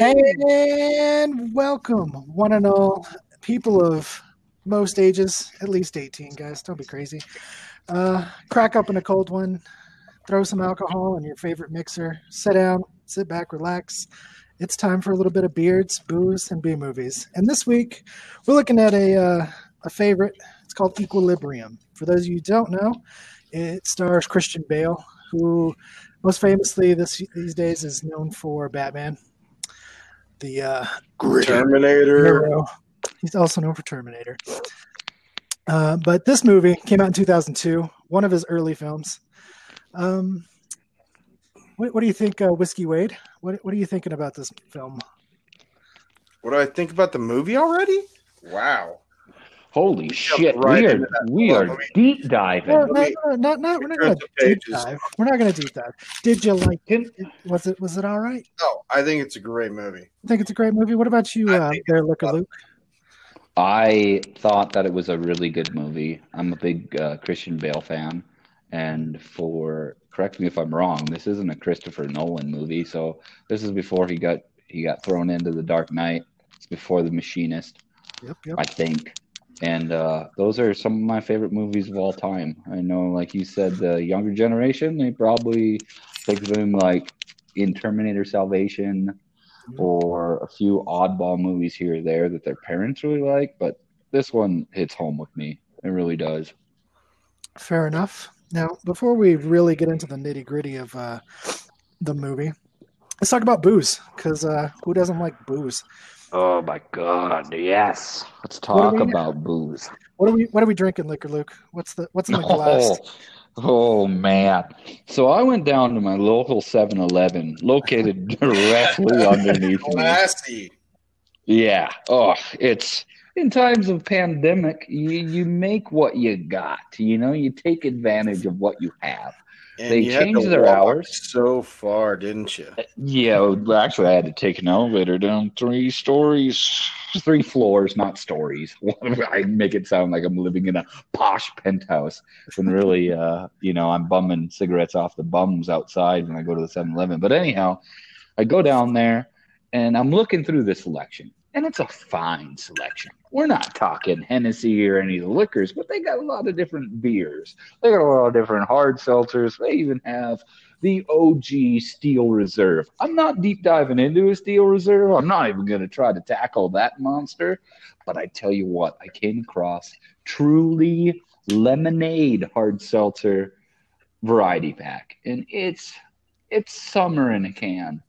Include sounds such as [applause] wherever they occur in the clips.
And welcome, one and all, people of most ages, at least 18, guys. Don't be crazy. Uh, crack open a cold one, throw some alcohol in your favorite mixer, sit down, sit back, relax. It's time for a little bit of beards, booze, and B movies. And this week, we're looking at a, uh, a favorite. It's called Equilibrium. For those of you don't know, it stars Christian Bale, who most famously this these days is known for Batman the uh, Terminator. hero. He's also known for Terminator. Uh, but this movie came out in 2002, one of his early films. Um, what, what do you think, uh, Whiskey Wade? What, what are you thinking about this film? What do I think about the movie already? Wow. Holy shit! right we are we are me- deep diving. No, no, no, not, not, we're not going to some deep dive. We're not going to deep dive. Did you like it? Was it was it all right? No, I think it's a great movie. I think it's a great movie. What about you, I uh, there, Liquor Luke? I thought that it was a really good movie. I'm a big uh, Christian Bale fan, and for correct me if I'm wrong, this isn't a Christopher Nolan movie. So this is before he got he got thrown into the Dark Knight. It's before The Machinist, Yep, yep. I think. And uh, those are some of my favorite movies of all time. I know, like you said, the younger generation they probably think of them like in Terminator Salvation or a few oddball movies here or there that their parents really like, but this one hits home with me. It really does. Fair enough. Now, before we really get into the nitty gritty of uh, the movie, let's talk about booze because uh, who doesn't like booze? Oh my god, yes. Let's talk we- about booze. What are we What are we drinking, Liquor Luke? What's the What's in the [laughs] oh, glass? Oh, oh man. So I went down to my local 7-Eleven located [laughs] directly underneath me. Classy. Yeah. Oh, it's in times of pandemic, you, you make what you got. You know, you take advantage of what you have. And They changed their hours. so far, didn't you? Yeah, well, actually, I had to take an elevator down three stories, three floors, not stories. [laughs] I make it sound like I'm living in a posh penthouse when really, [laughs] uh, you know, I'm bumming cigarettes off the bums outside when I go to the 7 Eleven. But anyhow, I go down there and I'm looking through the selection, and it's a fine selection. We're not talking Hennessy or any of the liquors, but they got a lot of different beers. They got a lot of different hard seltzers. They even have the OG Steel Reserve. I'm not deep diving into a Steel Reserve. I'm not even going to try to tackle that monster. But I tell you what, I came across truly lemonade hard seltzer variety pack, and it's it's summer in a can.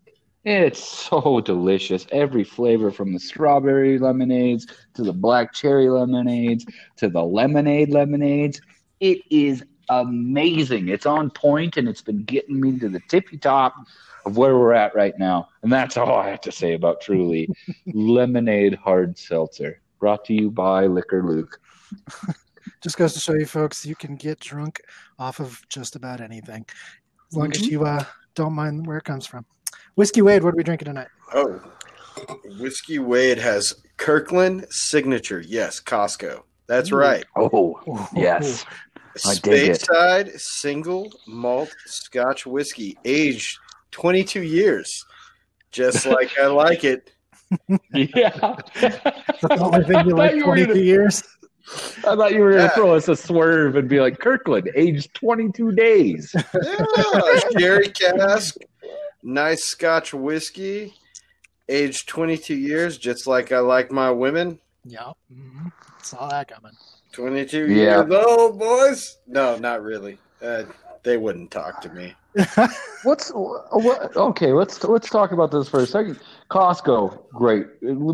It's so delicious. Every flavor from the strawberry lemonades to the black cherry lemonades to the lemonade lemonades. It is amazing. It's on point and it's been getting me to the tippy top of where we're at right now. And that's all I have to say about Truly [laughs] Lemonade Hard Seltzer. Brought to you by Liquor Luke. [laughs] Just goes to show you, folks, you can get drunk off of just about anything, as long as Mhm. you uh, don't mind where it comes from. Whiskey Wade, what are we drinking tonight? Oh, Whiskey Wade has Kirkland signature. Yes, Costco. That's Ooh. right. Oh, yes. I dig it. Stateside single malt Scotch whiskey, aged 22 years, just [laughs] like I like it. Yeah. [laughs] That's the only thing you I like [laughs] thought you were 22 gonna- years. I thought you were going Yeah. to throw us a swerve and be like, Kirkland, aged 22 days. Yeah, sherry cask, nice Scotch whiskey, aged 22 years, just like I like my women. Yeah. hmm Saw that coming. 22 Yeah. years old, boys. No, not really. Uh, they wouldn't talk to me. [laughs] What's what? Okay, let's let's talk about this for a second. Costco, great.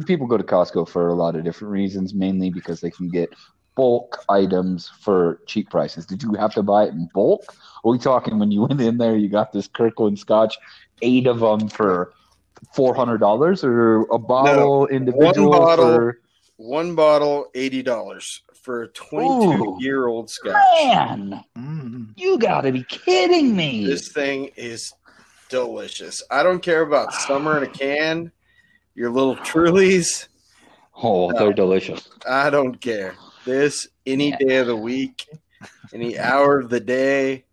People go to Costco for a lot of different reasons, mainly because they can get bulk items for cheap prices. Did you have to buy it in bulk? Are we talking when you went in there, you got this Kirkland Scotch, eight of them for four hundred dollars, or a bottle individual one bottle. for? One bottle, $80 for a 22 Ooh. year old Scotch. Man, Mm. you got to be kidding me! This thing is delicious. I don't care about summer in a [sighs] can, your little Trulies. oh, they're delicious. I don't care. This any Yeah. day of the week, any hour of the day.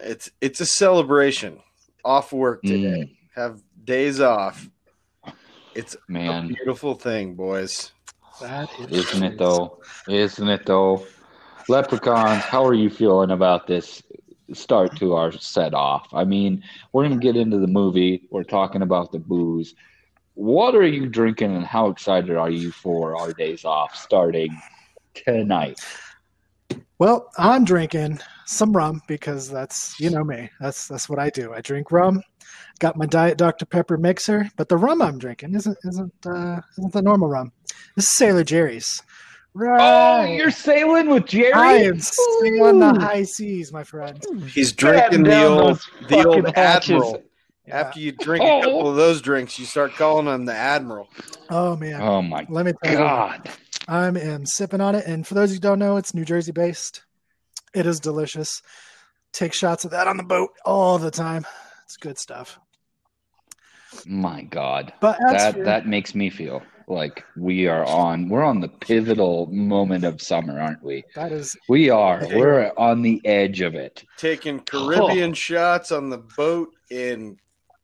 It's it's a celebration. Off work today. Mm. Have days off. It's a Man, beautiful thing, boys. That is isn't it though? Isn't it though? Leprechauns, how are you feeling about this start to our set off? I mean, we're going to get into the movie. We're talking about the booze. What are you drinking and how excited are you for our days off starting tonight? Well, I'm drinking some rum because that's you know me. That's that's what I do. I drink rum. Got my diet Dr Pepper mixer, but the rum I'm drinking isn't isn't uh, isn't the normal rum. This is Sailor Jerry's. Right. Oh, Right. you're sailing with Jerry? I am sailing the high seas, my friend. He's drinking the old the old fucking hatches. admiral. Yeah. After you drink a couple of those drinks, you start calling him the admiral. Oh man, Oh my let me tell you, God. I am sipping on it. And for those who don't know, it's New Jersey based. It is delicious. Take shots of that on the boat all the time. It's good stuff. My God. But That for- that makes me feel like we are on we're on the pivotal moment of summer, aren't we? that is We are. We're on the edge of it. Taking Caribbean oh. shots on the boat in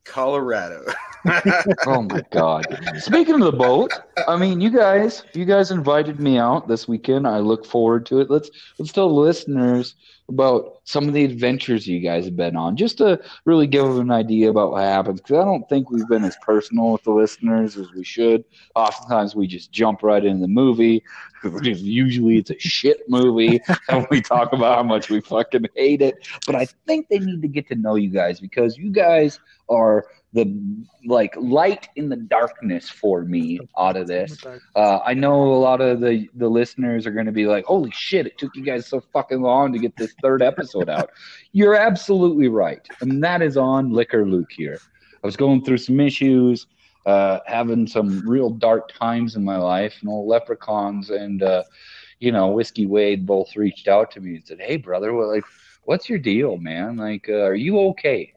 Colorado. [laughs] Oh my god. Speaking of the boat, I mean you guys you guys invited me out this weekend. I look forward to it. Let's let's tell listeners about some of the adventures you guys have been on, just to really give them an idea about what happens. Because I don't think we've been as personal with the listeners as we should. Oftentimes we just jump right into the movie. Usually it's a shit movie, [laughs] and we talk about how much we fucking hate it. But I think they need to get to know you guys because you guys are the like light in the darkness for me out of this. Uh, I know a lot of the the listeners are going to be like, "Holy shit! It took you guys so fucking long to get this third episode out." [laughs] You're absolutely right, and that is on Liquor Luke here. I was going through some issues, uh, having some real dark times in my life, and old leprechauns and uh, you know whiskey Wade both reached out to me and said, "Hey, brother, like, what's your deal, man? Like, uh, are you okay?"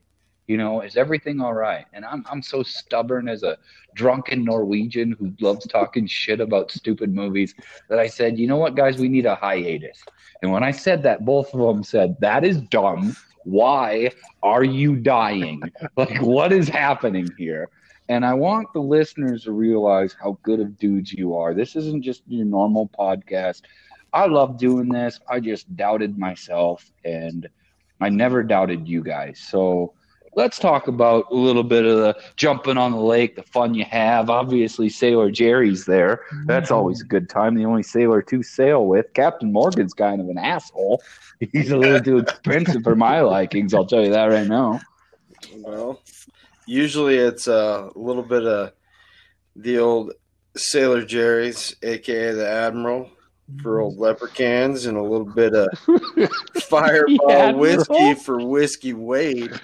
You know, is everything all right? And I'm I'm so stubborn as a drunken Norwegian who loves talking [laughs] shit about stupid movies that I said, you know what, guys, we need a hiatus. And when I said that, both of them said, that is dumb. Why are you dying? [laughs] Like, what is happening here? And I want the listeners to realize how good of dudes you are. This isn't just your normal podcast. I love doing this. I just doubted myself and I never doubted you guys. So let's talk about a little bit of the jumping on the lake, the fun you have. Obviously, Sailor Jerry's there. That's mm-hmm. always a good time. The only sailor to sail with. Captain Morgan's kind of an asshole. He's a little too expensive for my likings. I'll tell you that right now. Well, usually it's a little bit of the old Sailor Jerry's, aka the Admiral, for old mm-hmm. leprechauns, and a little bit of [laughs] Fireball Admiral. whiskey for Whiskey Wade.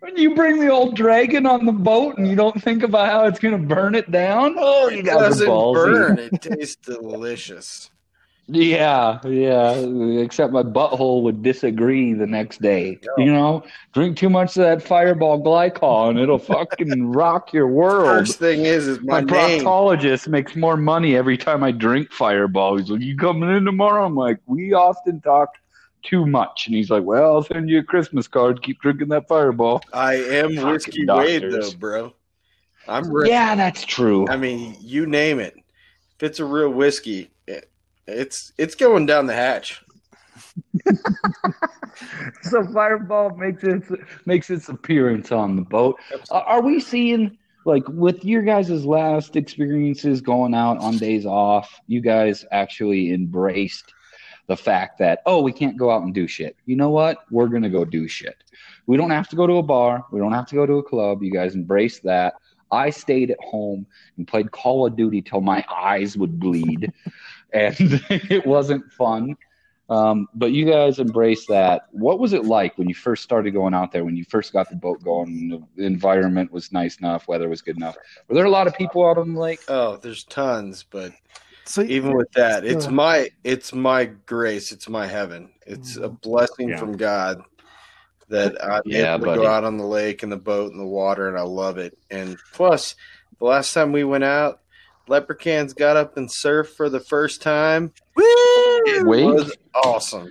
When you bring the old dragon on the boat and you don't think about how it's going to burn it down, oh, you It guys are doesn't ballsy. burn. It [laughs] tastes delicious. Yeah, yeah. Except my butthole would disagree the next day. Yeah. You know, drink too much of that Fireball glycol and it'll fucking [laughs] rock your world. First thing is, is my, my name. proctologist makes more money every time I drink Fireball. He's like, "You coming in tomorrow?" I'm like, "We often talk too much," and he's like, "Well, I'll send you a Christmas card. Keep drinking that Fireball." I am Fucking Whiskey Wade, though, bro. I'm ready. Yeah, that's true. I mean, you name it. If it's a real whiskey, it, it's it's going down the hatch. [laughs] so Fireball makes its makes its appearance on the boat. Uh, are we seeing like with your guys' last experiences going out on days off? You guys actually embraced the fact that oh, we can't go out and do shit. You know what? We're gonna go do shit. We don't have to go to a bar. We don't have to go to a club. You guys embrace that. I stayed at home and played Call of Duty till my eyes would bleed, [laughs] and [laughs] it wasn't fun. Um, but you guys embraced that. What was it like when you first started going out there? When you first got the boat going, the environment was nice enough, weather was good enough. Were there a lot of people out on the lake? Oh, there's tons, but So even with that, it's Uh, my it's my grace, it's my heaven. It's a blessing Yeah. from God that [laughs] I'm Yeah, able to buddy. go out on the lake and the boat and the water, and I love it. And plus, the last time we went out, Leprechauns got up and surfed for the first time. It Wait. was awesome.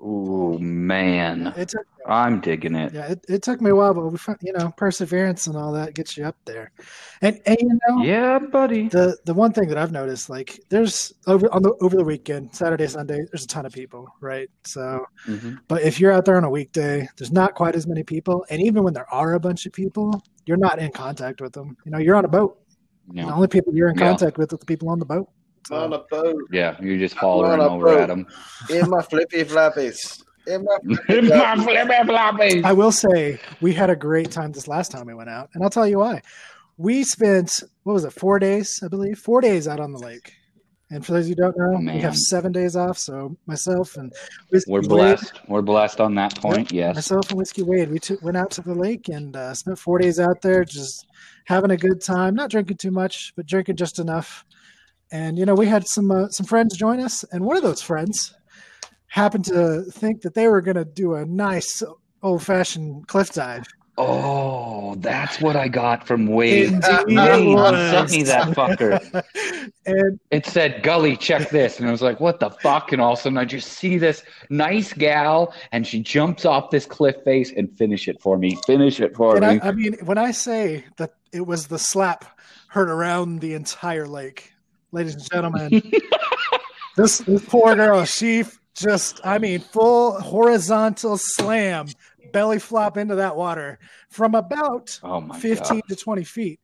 Oh man, it took I'm digging it. Yeah, it, it took me a while, but we found, you know, perseverance and all that gets you up there. And and you know, Yeah, buddy. the the one thing that I've noticed, like, there's over on the over the weekend, Saturday, Sunday, there's a ton of people, right? So, Mhm. but if you're out there on a weekday, there's not quite as many people, and even when there are a bunch of people, you're not in contact with them. You know, you're on a boat. The only people you're in Yeah. contact with are the people on the boat. So- on a boat yeah, you're just I'm following on over boat. at them. in my flippy flappies. In my flippy flappies. I will say we had a great time this last time we went out, and I'll tell you why. We spent what was it, four days, I believe, four days out on the lake. And for those who don't know, we have seven days off. So myself and Whiskey We're Wade- blessed. We're blessed on that point. Yes. myself and Whiskey Wade, we took, went out to the lake and uh, spent four days out there, just having a good time. Not drinking too much, but drinking just enough. And you know, we had some uh, some friends join us, and one of those friends happened to think that they were going to do a nice old fashioned cliff dive. Oh, that's what I got from Wade. Wade ah, it sent me that fucker. [laughs] and It said, Gully, check this. And I was like, what the fuck? And all of a sudden I just see this nice gal and she jumps off this cliff face and finish it for me. Finish it for And me. I, I mean, when I say that it was the slap heard around the entire lake, ladies and gentlemen, [laughs] this, this poor girl, she just, I mean, full horizontal slam, belly flop into that water from about oh my 15 God. to 20 feet.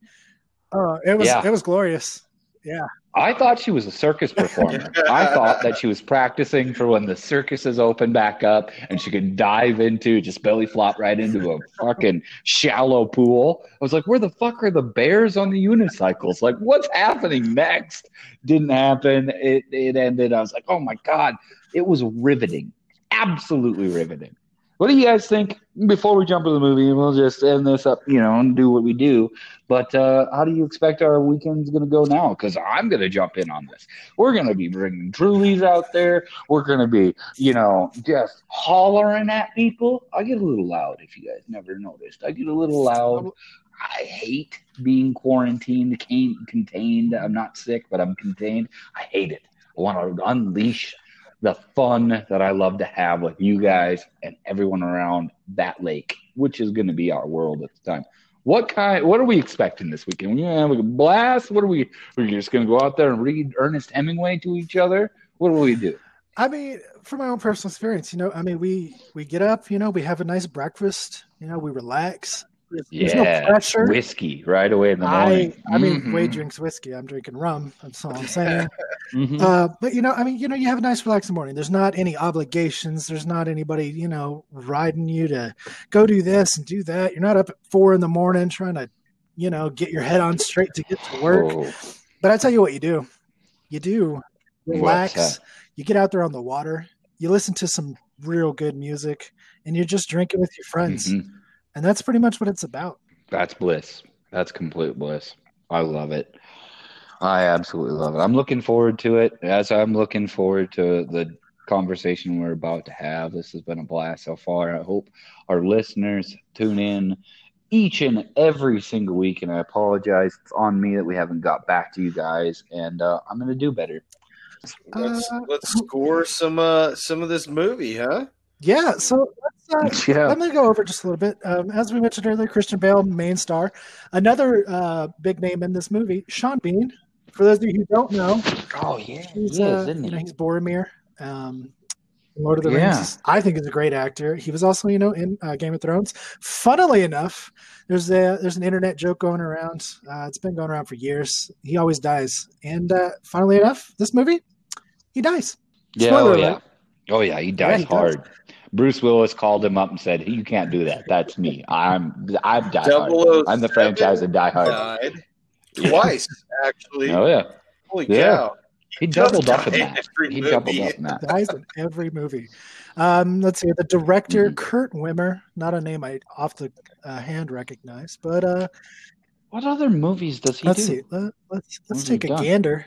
Uh, it was, Yeah. it was glorious. Yeah. I thought she was a circus performer. I thought that she was practicing for when the circuses open back up and she could dive into just belly flop right into a fucking shallow pool. I was like, where the fuck are the bears on the unicycles? Like, what's happening next? Didn't happen. It it ended. I was like, oh my god, it was riveting, absolutely riveting. What do you guys think? Before we jump into the movie, we'll just end this up, you know, and do what we do. But uh, how do you expect our weekend's going to go now? Because I'm going to jump in on this. We're going to be bringing Trulies out there. We're going to be, you know, just hollering at people. I get a little loud if you guys never noticed. I get a little loud. I hate being quarantined, contained. I'm not sick, but I'm contained. I hate it. I want to unleash the fun that I love to have with you guys and everyone around that lake, which is going to be our world at the time. What kind? What are we expecting this weekend? We're gonna have a blast? What are we? We're just going to go out there and read Ernest Hemingway to each other? What will we do? I mean, from my own personal experience, you know, I mean, we, we get up, you know, we have a nice breakfast, you know, we relax. There's, there's no Yeah, pressure. whiskey right away in the morning. I mean, Mhm. Wade drinks whiskey. I'm drinking rum. That's all I'm [laughs] saying. Mhm. uh, but you know, I mean, you know, you have a nice relaxing morning. There's not any obligations. There's not anybody, you know, riding you to go do this and do that. You're not up at four in the morning trying to, you know, get your head on straight to get to work. Oh, But I tell you what, you do. You do relax. You get out there on the water. You listen to some real good music, and you're just drinking with your friends. mhm. And that's pretty much what it's about. That's bliss. That's complete bliss. I love it. I absolutely love it. I'm looking forward to it as I'm looking forward to the conversation we're about to have. This has been a blast so far. I hope our listeners tune in each and every single week. And I apologize. It's on me that we haven't got back to you guys. And uh, I'm going to do better. Let's Uh, let's score some uh some of this movie, huh? Yeah. So let's, uh, [laughs] Yeah. Let me go over just a little bit. Um, as we mentioned earlier, Christian Bale, main star. Another uh, big name in this movie, Sean Bean. For those of you who don't know, Oh, yeah. he's, He uh, is, you know, he's Boromir. Um, Lord of the Yeah. Rings. I think is a great actor. He was also, you know, in uh, Game of Thrones. Funnily enough, there's a there's an internet joke going around. Uh, it's been going around for years. He always dies, and uh, funnily enough, this movie, he dies. Yeah, Spoiler oh, alert. yeah. Oh, yeah. He dies he does. Hard. Bruce Willis called him up and said, "You can't do that. That's me. I'm I'm Die Hard. I'm the franchise of Die Hard." Died twice, actually. Oh yeah, Holy Yeah. cow! he doubled up in that. every He movie. doubled up in that. dies in every movie. Um, let's see. The director Mhm. Kurt Wimmer, not a name I off the uh, hand recognize, but uh, What other movies does he let's do? see. Let, let's let's What's take a done? gander.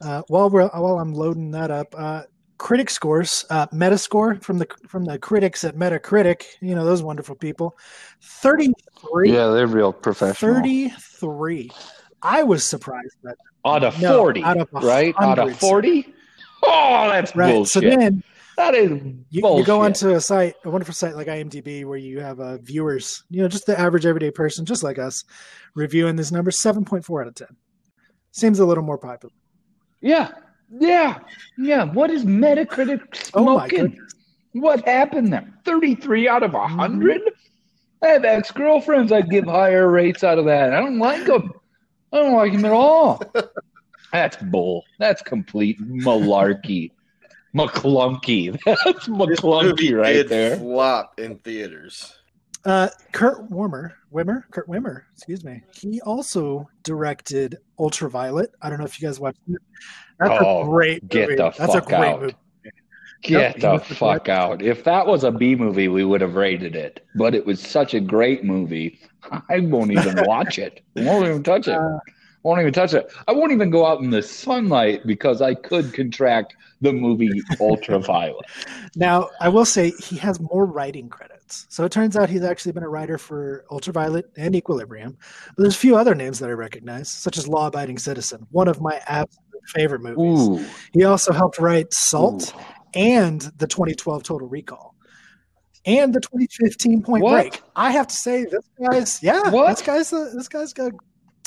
Uh, while we're while I'm loading that up, uh, critic scores, uh, Metascore from the from the critics at Metacritic. You know those wonderful people. Thirty three. Yeah, they're real professional. Thirty three. I was surprised by that. out of No, forty, out of right? Out of forty. Oh, that's Right. bullshit. So then That is You, you go onto a site, a wonderful site like IMDb, where you have uh, viewers, you know, just the average everyday person, just like us, reviewing this number, seven point four out of ten. Seems a little more popular. yeah, yeah, yeah. What is Metacritic Oh smoking? goodness! what happened there? Thirty-three out of a Mm-hmm. 100 I have ex-girlfriends. I'd give higher rates out of that. I don't like them. I don't like them at all. [laughs] That's bull. That's complete malarkey. McClunky. [laughs] That's This movie McClunky right did there. flop in theaters. Uh, Kurt Warmer, Wimmer, Kurt Wimmer, excuse me. He also directed Ultraviolet. I don't know if you guys watched it. That's Oh, a great get movie. the That's fuck a great out. movie. Get Yep, the fuck out. If that was a B movie, we would have rated it. But it was such a great movie. [laughs] I won't even watch it. I [laughs] won't even touch it. Uh, won't even touch it. I won't even go out in the sunlight because I could contract the movie [laughs] Ultraviolet. Now, I will say he has more writing So it turns out he's actually been a writer for Ultraviolet and Equilibrium. But there's a few other names that I recognize, such as Law Abiding Citizen, one of my absolute favorite movies. Ooh. He also helped write Salt Ooh. and the 2012 Total Recall and the 2015 Point What? Break. I have to say, this guy's yeah, What? this guy's uh, this guy's got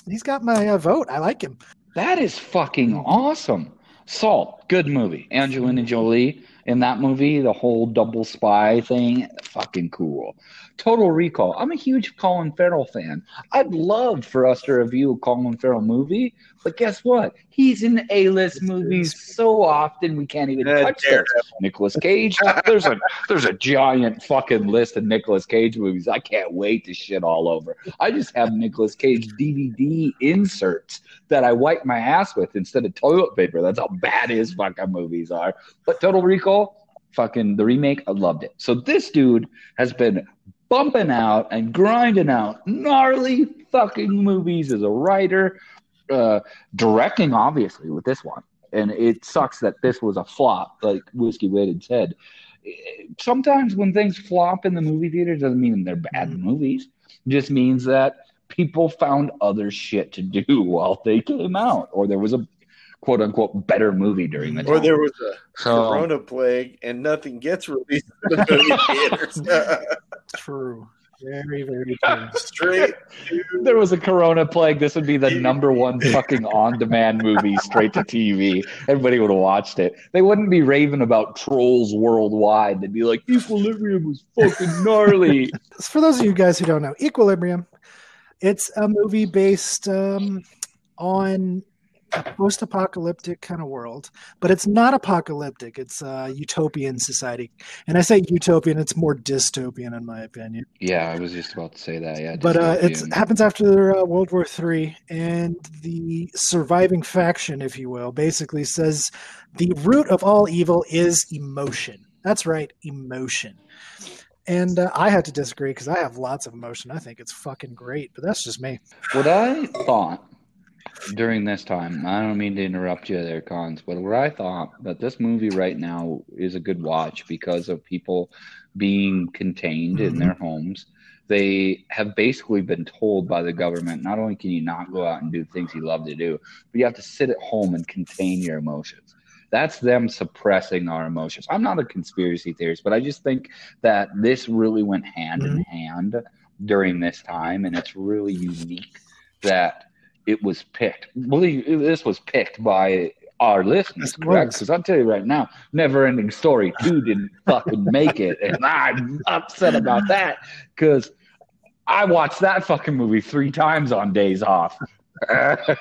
he's got my uh, vote. I like him. That is fucking awesome. Salt, good movie. Angelina Jolie in that movie, the whole double spy thing, fucking cool. Total Recall. I'm a huge Colin Farrell fan. I'd love for us to review a Colin Farrell movie, but guess what? He's in A-list movies so often we can't even Uh, touch those. Nicolas Cage. There's a there's a giant fucking list of Nicolas Cage movies. I can't wait to shit all over. I just have Nicolas Cage DVD inserts that I wipe my ass with instead of toilet paper. That's how bad his fucking movies are. But Total Recall, fucking the remake, I loved it. So this dude has been bumping out and grinding out gnarly fucking movies as a writer, uh, directing obviously with this one. And it sucks that this was a flop, like Whiskey Wade said. Sometimes when things flop in the movie theater, doesn't mean they're bad Mhm. movies. It just means that people found other shit to do [laughs] while they came out, or there was a quote unquote better movie during the time. Or there was a so, Corona plague and nothing gets released in the movie [laughs] theaters. [laughs] True. Very, very [laughs] true. Straight there was a corona plague. This would be the number one fucking on demand movie straight to TV. Everybody would have watched it. They wouldn't be raving about trolls worldwide. They'd be like, Equilibrium was fucking gnarly. For those of you guys who don't know, Equilibrium, it's a movie based um, on a post-apocalyptic kind of world, but it's not apocalyptic. It's a utopian society, and I say utopian; it's more dystopian, in my opinion. yeah, I was just about to say that. Yeah, but uh, it happens after uh, World War III, and the surviving faction, if you will, basically says the root of all evil is emotion. That's right, emotion. And uh, I had to disagree because I have lots of emotion. I think it's fucking great, but that's just me. What I thought during this time, I don't mean to interrupt you there, Cons, but what I thought that this movie right now is a good watch because of people being contained in Mhm. their homes. They have basically been told by the government not only can you not go out and do things you love to do, but you have to sit at home and contain your emotions. That's them suppressing our emotions. I'm not a conspiracy theorist, but I just think that this really went hand in hand during this time, and it's really unique that it was picked. Believe this was picked by our listeners, correct? Because I'll tell you right now, Never Ending Story 2 didn't [laughs] fucking make it. And I'm upset about that because I watched that fucking movie three times on days off. [laughs]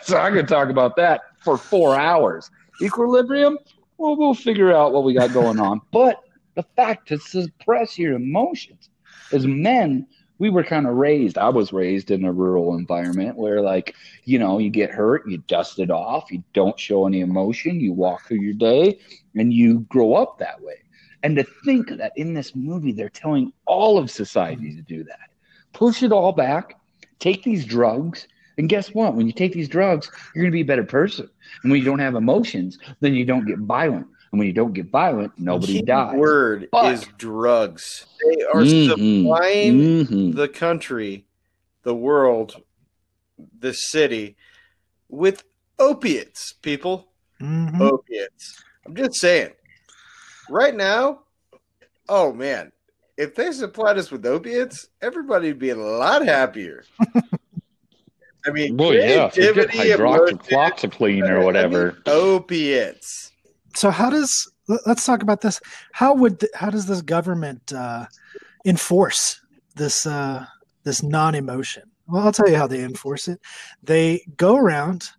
so I could talk about that for four hours. Equilibrium, well, we'll figure out what we got going on. But the fact to suppress your emotions as men, we were kind of raised. I was raised in a rural environment where, like, you know, you get hurt, you dust it off, you don't show any emotion, you walk through your day, and you grow up that way. And to think that in this movie, they're telling all of society to do that. Push it all back, take these drugs, and guess what? When you take these drugs, you're going to be a better person. And when you don't have emotions, then you don't get violent. And when you don't get violent, nobody key dies. word But- is drugs. They are Mhm. supplying Mhm. the country, the world, the city with opiates, people. Mhm. Opiates. I'm just saying. right now, oh man, if they supplied us with opiates, everybody would be a lot happier. [laughs] I mean, Well, yeah, forget creativity, emotion, hydroxychloroquine or whatever. I mean, opiates. So how does let- let's talk about this? How would how does this government uh, enforce this uh, this non emotion? Well, I'll tell you how they enforce it. They go around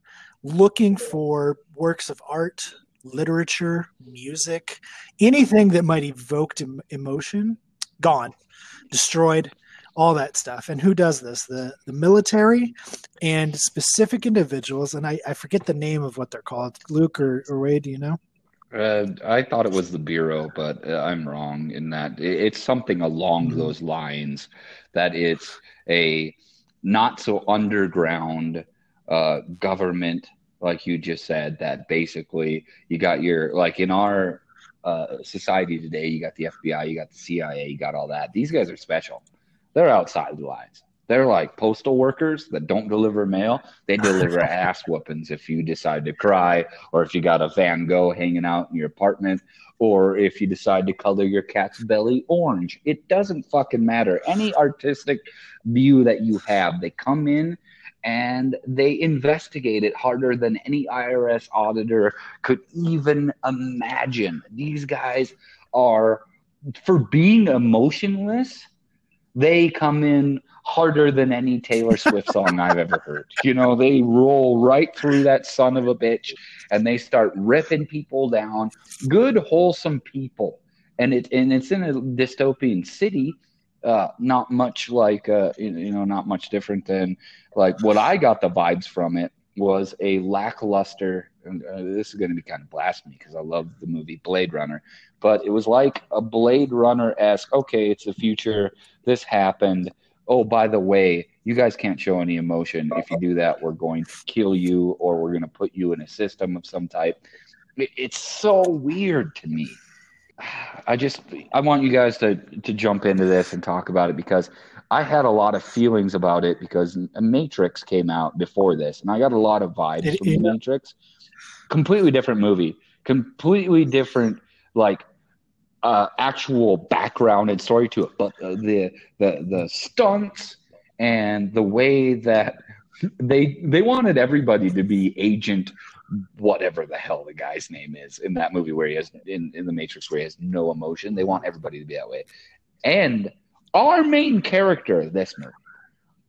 looking for works of art, literature, music, anything that might evoke em- emotion, gone, destroyed, all that stuff. And who does this? The the military and specific individuals. And I, I forget the name of what they're called. Luke or, or Wade, do you know? Uh, I thought it was the Bureau, but uh, I'm wrong in that it, it's something along Mhm. those lines. That it's a not so underground uh, government, like you just said. That basically you got your like in our uh, society today, you got the FBI, you got the CIA, you got all that. These guys are special. They're outside the lines. They're like postal workers that don't deliver mail. They [laughs] deliver ass whoopings if you decide to cry, or if you got a Van Gogh hanging out in your apartment, or if you decide to color your cat's belly orange. It doesn't fucking matter. Any artistic view that you have, they come in and they investigate it harder than any IRS auditor could even imagine. These guys are, for being emotionless, they come in harder than any Taylor Swift song I've ever heard. You know, they roll right through that son of a bitch and they start ripping people down. Good, wholesome people. And it and it's in a dystopian city, uh, not much like uh, you know, not much different than like what I got the vibes from it was a lackluster. And, uh, this is going to be kind of blasphemy because I love the movie Blade Runner, but it was like a Blade Runner esque. Okay, it's the future. This happened. Oh, by the way, you guys can't show any emotion. If you do that, we're going to kill you or we're going to put you in a system of some type. It, it's so weird to me. I just I want you guys to to jump into this and talk about it because I had a lot of feelings about it because Matrix came out before this and I got a lot of vibes It- from the. Matrix. Completely different movie, completely different like uh, actual background and story to it, but uh, the the the stunts and the way that they they wanted everybody to be agent whatever the hell the guy's name is in that movie where he has in, in the Matrix where he has no emotion. They want everybody to be that way. And our main character, this movie,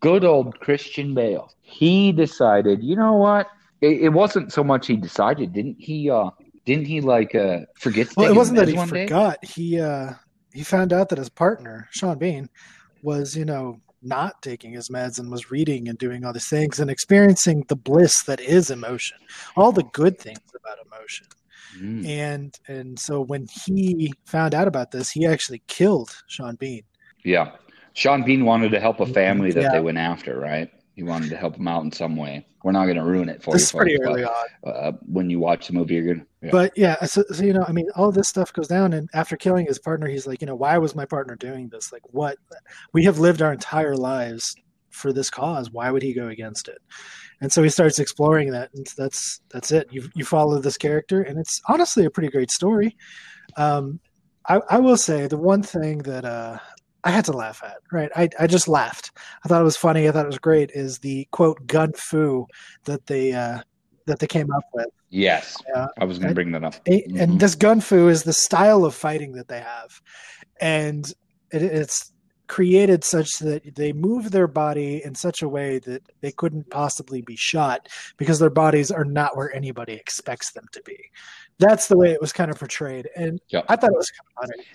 good old Christian Bale, he decided, you know what? It, it wasn't so much he decided, didn't he? Uh, didn't he like uh, forget? Well, it wasn't that he one day? forgot. He uh, he found out that his partner, Sean Bean, was you know not taking his meds and was reading and doing all these things and experiencing the bliss that is emotion, all the good things about emotion. Mm. And and so when he found out about this, he actually killed Sean Bean. Yeah. Sean Bean wanted to help a family that Yeah. they went after, right? He wanted to help them out in some way. We're not going to ruin it for This is you, pretty folks, early on. uh, when you watch the movie, you're going to. But yeah, so, so you know, I mean, all this stuff goes down, and after killing his partner, he's like, you know, why was my partner doing this? Like, what? We have lived our entire lives for this cause. Why would he go against it? And so he starts exploring that, and that's that's it. You you follow this character, and it's honestly a pretty great story. Um, I, I will say the one thing that uh, I had to laugh at, right? I, I just laughed. I thought it was funny. I thought it was great. Is the quote gun fu that they uh, that they came up with. Yes. Yeah. I was going to bring that up. Mhm. And this gun fu is the style of fighting that they have, and it, it's created such that they move their body in such a way that they couldn't possibly be shot because their bodies are not where anybody expects them to be. That's the way it was kind of portrayed, and Yep. I thought it was kind of funny.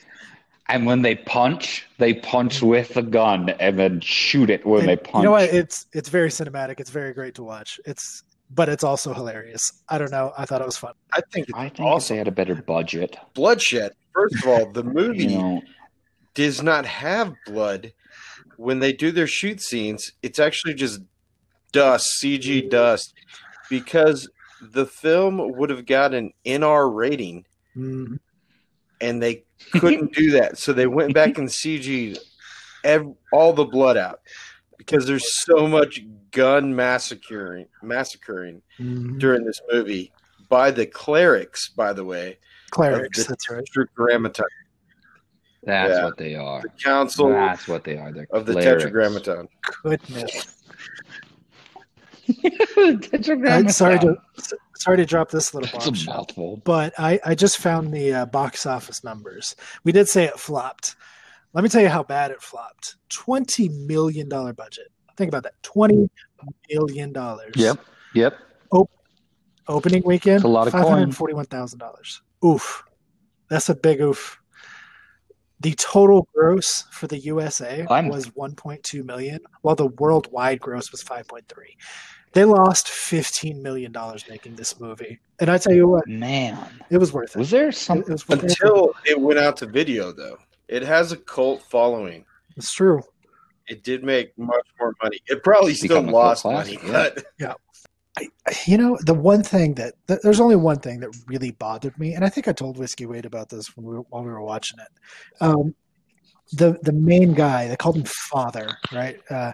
And when they punch, they punch with the gun and then shoot it when And they punch. You know what? It's it's very cinematic. It's very great to watch. It's but it's also hilarious. I don't know. I thought it was fun. I think it's I think if awesome. they had a better budget, Bloodshed. First of all, the [laughs] movie you know, does not have blood. When they do their shoot scenes, it's actually just dust, CG dust, because the film would have got an NR rating, Mm. And they [laughs] couldn't do that. So they went back and CG ev- all the blood out because there's so much gun massacring, massacring Mhm. during this movie by the clerics, by the way. Clerics, the that's right. Tetragrammaton. That's Yeah. what they are. The council That's what they are. They're of the. Tetragrammaton. Goodness. [laughs] Tetragrammaton. I'm sorry to sorry to drop this little That's a mouthful. but I, I just found the uh, box office numbers. We did say it flopped. Let me tell you how bad it flopped. Twenty million dollar budget. Think about that. Twenty million dollars. Yep. Yep. Opening weekend. It's a lot of Five hundred forty-one thousand dollars. Oof. That's a big oof. The total gross for the USA I'm- was 1.2 million, while the worldwide gross was 5.3. They lost 15 million dollars making this movie, and I tell you what, Man, it was worth it. was there It, some? it was worth it. Until it went out to video, though, it has a cult following. It's true. It did make much more money. It probably still Become a cult lost money, classic, but [laughs] I, you know, the one thing that th- there's only one thing that really bothered me, and I think I told Whiskey Wade about this when we were, while we were watching it. Um, the the main guy, they called him Father, right? Uh,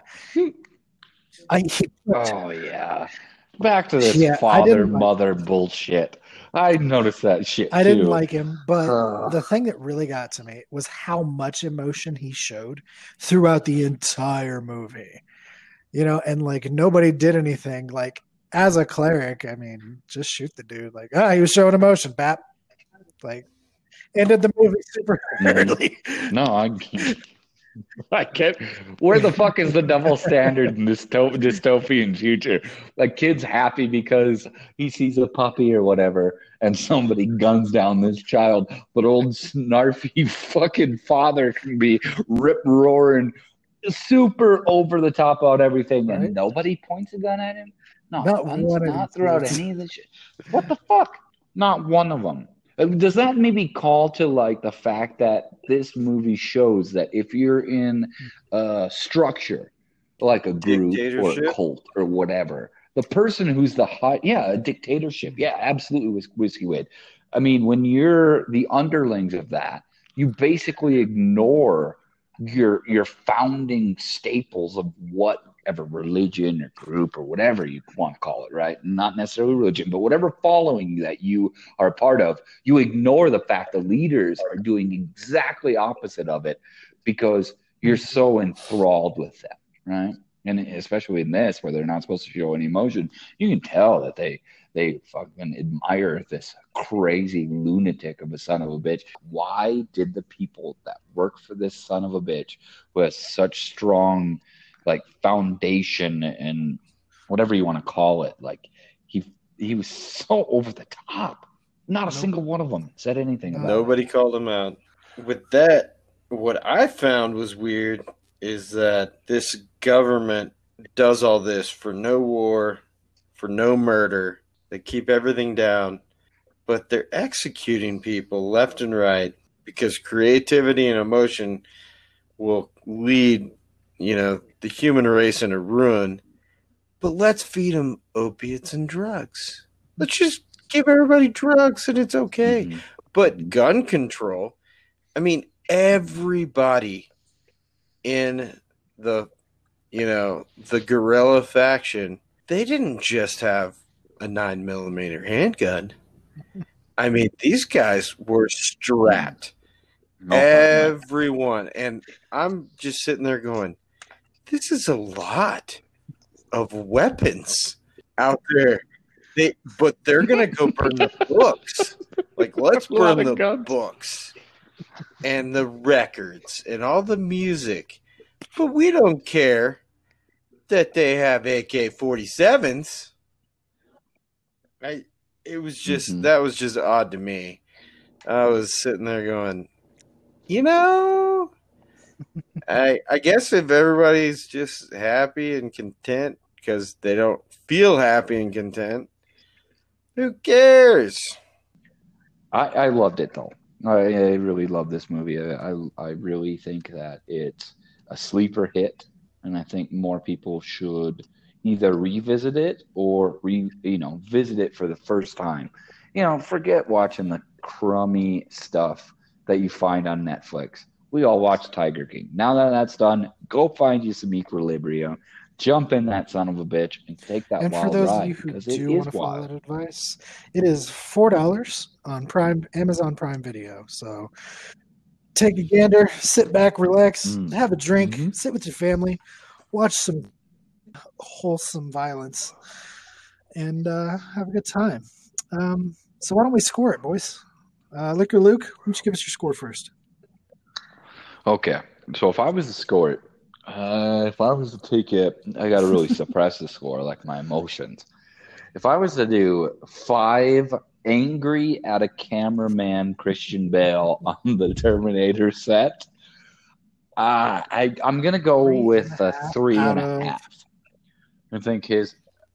I put- Oh yeah. Back to this Yeah, father didn't like- mother bullshit. I noticed that shit I didn't like him, but Ugh. the thing that really got to me was how much emotion he showed throughout the entire movie. You know, and like nobody did anything. Like as a cleric, I mean, just shoot the dude. Like, ah, he was showing emotion. Bap, like ended the movie super Mhm. early. No, I [laughs] [laughs] Can't. Where the fuck is the double standard in this to- dystopian future? Like, kid's happy because he sees a puppy or whatever, and somebody guns down this child, but old snarfy [laughs] fucking father can be rip roaring, super over the top about everything, and nobody points a gun at him. no Not once, one of not throughout any of this shit. What the fuck? Not one of them. Uh, Does that maybe call to like the fact that this movie shows that if you're in a structure, like a group or a cult or whatever, the person who's the hot, yeah, a dictatorship, yeah, absolutely, Whiskey Wade. I mean, when you're the underlings of that, you basically ignore your your founding staples of whatever religion or group or whatever you want to call it, right? Not necessarily religion, but whatever following that you are a part of, you ignore the fact the leaders are doing exactly opposite of it because you're so enthralled with them, right? And especially in this, where they're not supposed to show any emotion, you can tell that they they fucking admire this crazy lunatic of a son of a bitch. Why did the people that work for this son of a bitch with such strong like foundation and whatever you want to call it, like he he was [laughs] so over the top. Not a single one of them said anything about it. nobody called him out. With that, what I found was weird is that this government does all this for no war, for no murder. They keep everything down, but they're executing people left and right because creativity and emotion will lead, you know, the human race in a ruin. But let's feed them opiates and drugs. Let's just give everybody drugs and it's okay. Mhm. But gun control, I mean, everybody in the, you know, the guerrilla faction, they didn't just have a nine millimeter handgun. I mean, these guys were strapped. No. Everyone. And I'm just sitting there going, this is a lot of weapons out there. They, but they're gonna go burn the [laughs] books. Like, let's burn the guns. books and the records and all the music. But we don't care that they have AK 47s. I it was just Mhm. that was just odd to me. I was sitting there going, you know, I I guess if everybody's just happy and content because they don't feel happy and content, who cares? I, I loved it though. I, I really love this movie. I, I I really think that it's a sleeper hit, and I think more people should either revisit it or re you know visit it for the first time. You know, forget watching the crummy stuff that you find on Netflix. We all watch Tiger King. Now that that's done, go find you some Equilibrium. jump in that son of a bitch and take that and for wild those of ride you who do want to follow that advice, it is four dollars on Prime Amazon Prime Video. So take a gander, sit back, relax, Mm. have a drink, Mhm. sit with your family, watch some wholesome violence, and uh, have a good time. Um, so why don't we score it, boys? Uh, Liquor Luke, why don't you give us your score first? Okay, so if I was to score it, uh, if I was to take it, I got to really [laughs] suppress the score, like my emotions. If I was to do five angry at a cameraman Christian Bale [laughs] on the Terminator set, uh, I I'm gonna go Three and with a a half three and out a half. I think his,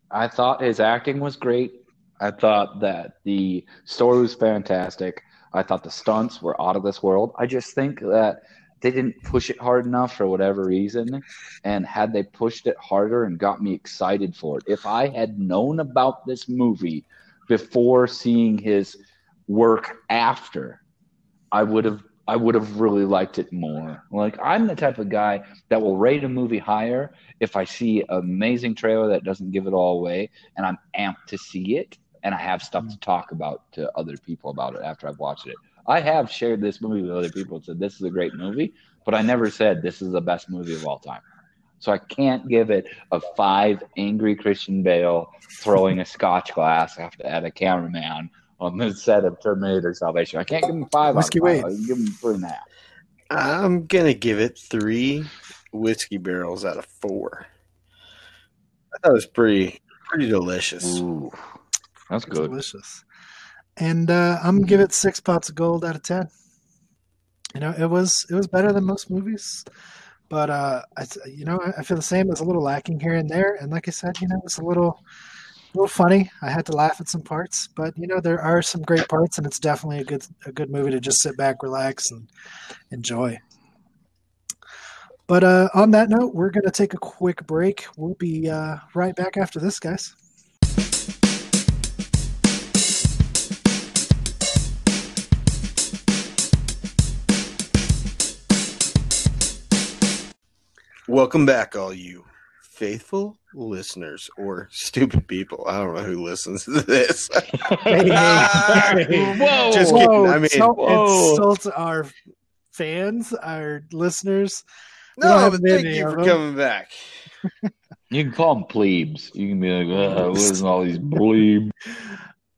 I thought his acting was great. I thought that the story was fantastic. I thought the stunts were out of this world. I just think that they didn't push it hard enough for whatever reason. And had they pushed it harder and got me excited for it, if I had known about this movie before seeing his work after, I would have I would have really liked it more. Like I'm the type of guy that will rate a movie higher if I see an amazing trailer that doesn't give it all away and I'm amped to see it and I have stuff to mm. talk about to other people about it after I've watched it. I have shared this movie with other people and said this is a great movie, but I never said this is the best movie of all time. So I can't give it a five angry Christian Bale throwing a scotch glass after at a cameraman on the set of Terminator Salvation. I can't give him five. Whiskey. Wade. I can give him three and a half. I'm gonna give it three whiskey barrels out of four. That was pretty pretty delicious. Ooh, that's good. delicious. And uh, I'm gonna give it six pots of gold out of ten. You know, it was it was better than most movies, but uh, I, you know, I, feel the same. It was a little lacking here and there, and like I said, you know, it's a little, a little funny. I had to laugh at some parts, but you know, there are some great parts, and it's definitely a good a good movie to just sit back, relax, and enjoy. But uh, on that note, we're gonna take a quick break. We'll be uh, right back after this, guys. Welcome back, all you faithful listeners or stupid people. I don't know who listens to this. [laughs] Hey. Whoa! Just Whoa, kidding. I mean, don't whoa. insult our fans, our listeners. no, but thank you for them. coming back. You can call them plebes. You can be like, uh, listen to all these [laughs] plebes.